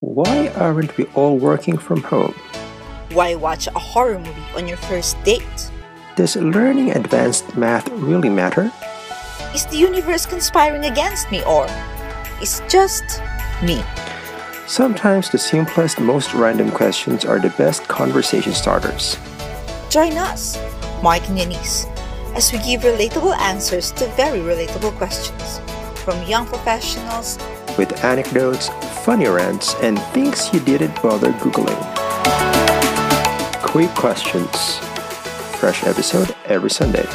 Why aren't we all working from home? Why watch a horror movie on your first date? Does learning advanced math really matter? Is the universe conspiring against me or is just me? Sometimes the simplest, most random questions are the best conversation starters. Join us, Mike and Yanis, as we give relatable answers to very relatable questions from young professionals with anecdotes, funny rants, and things you didn't bother Googling. Quick questions. Fresh episode every Sunday.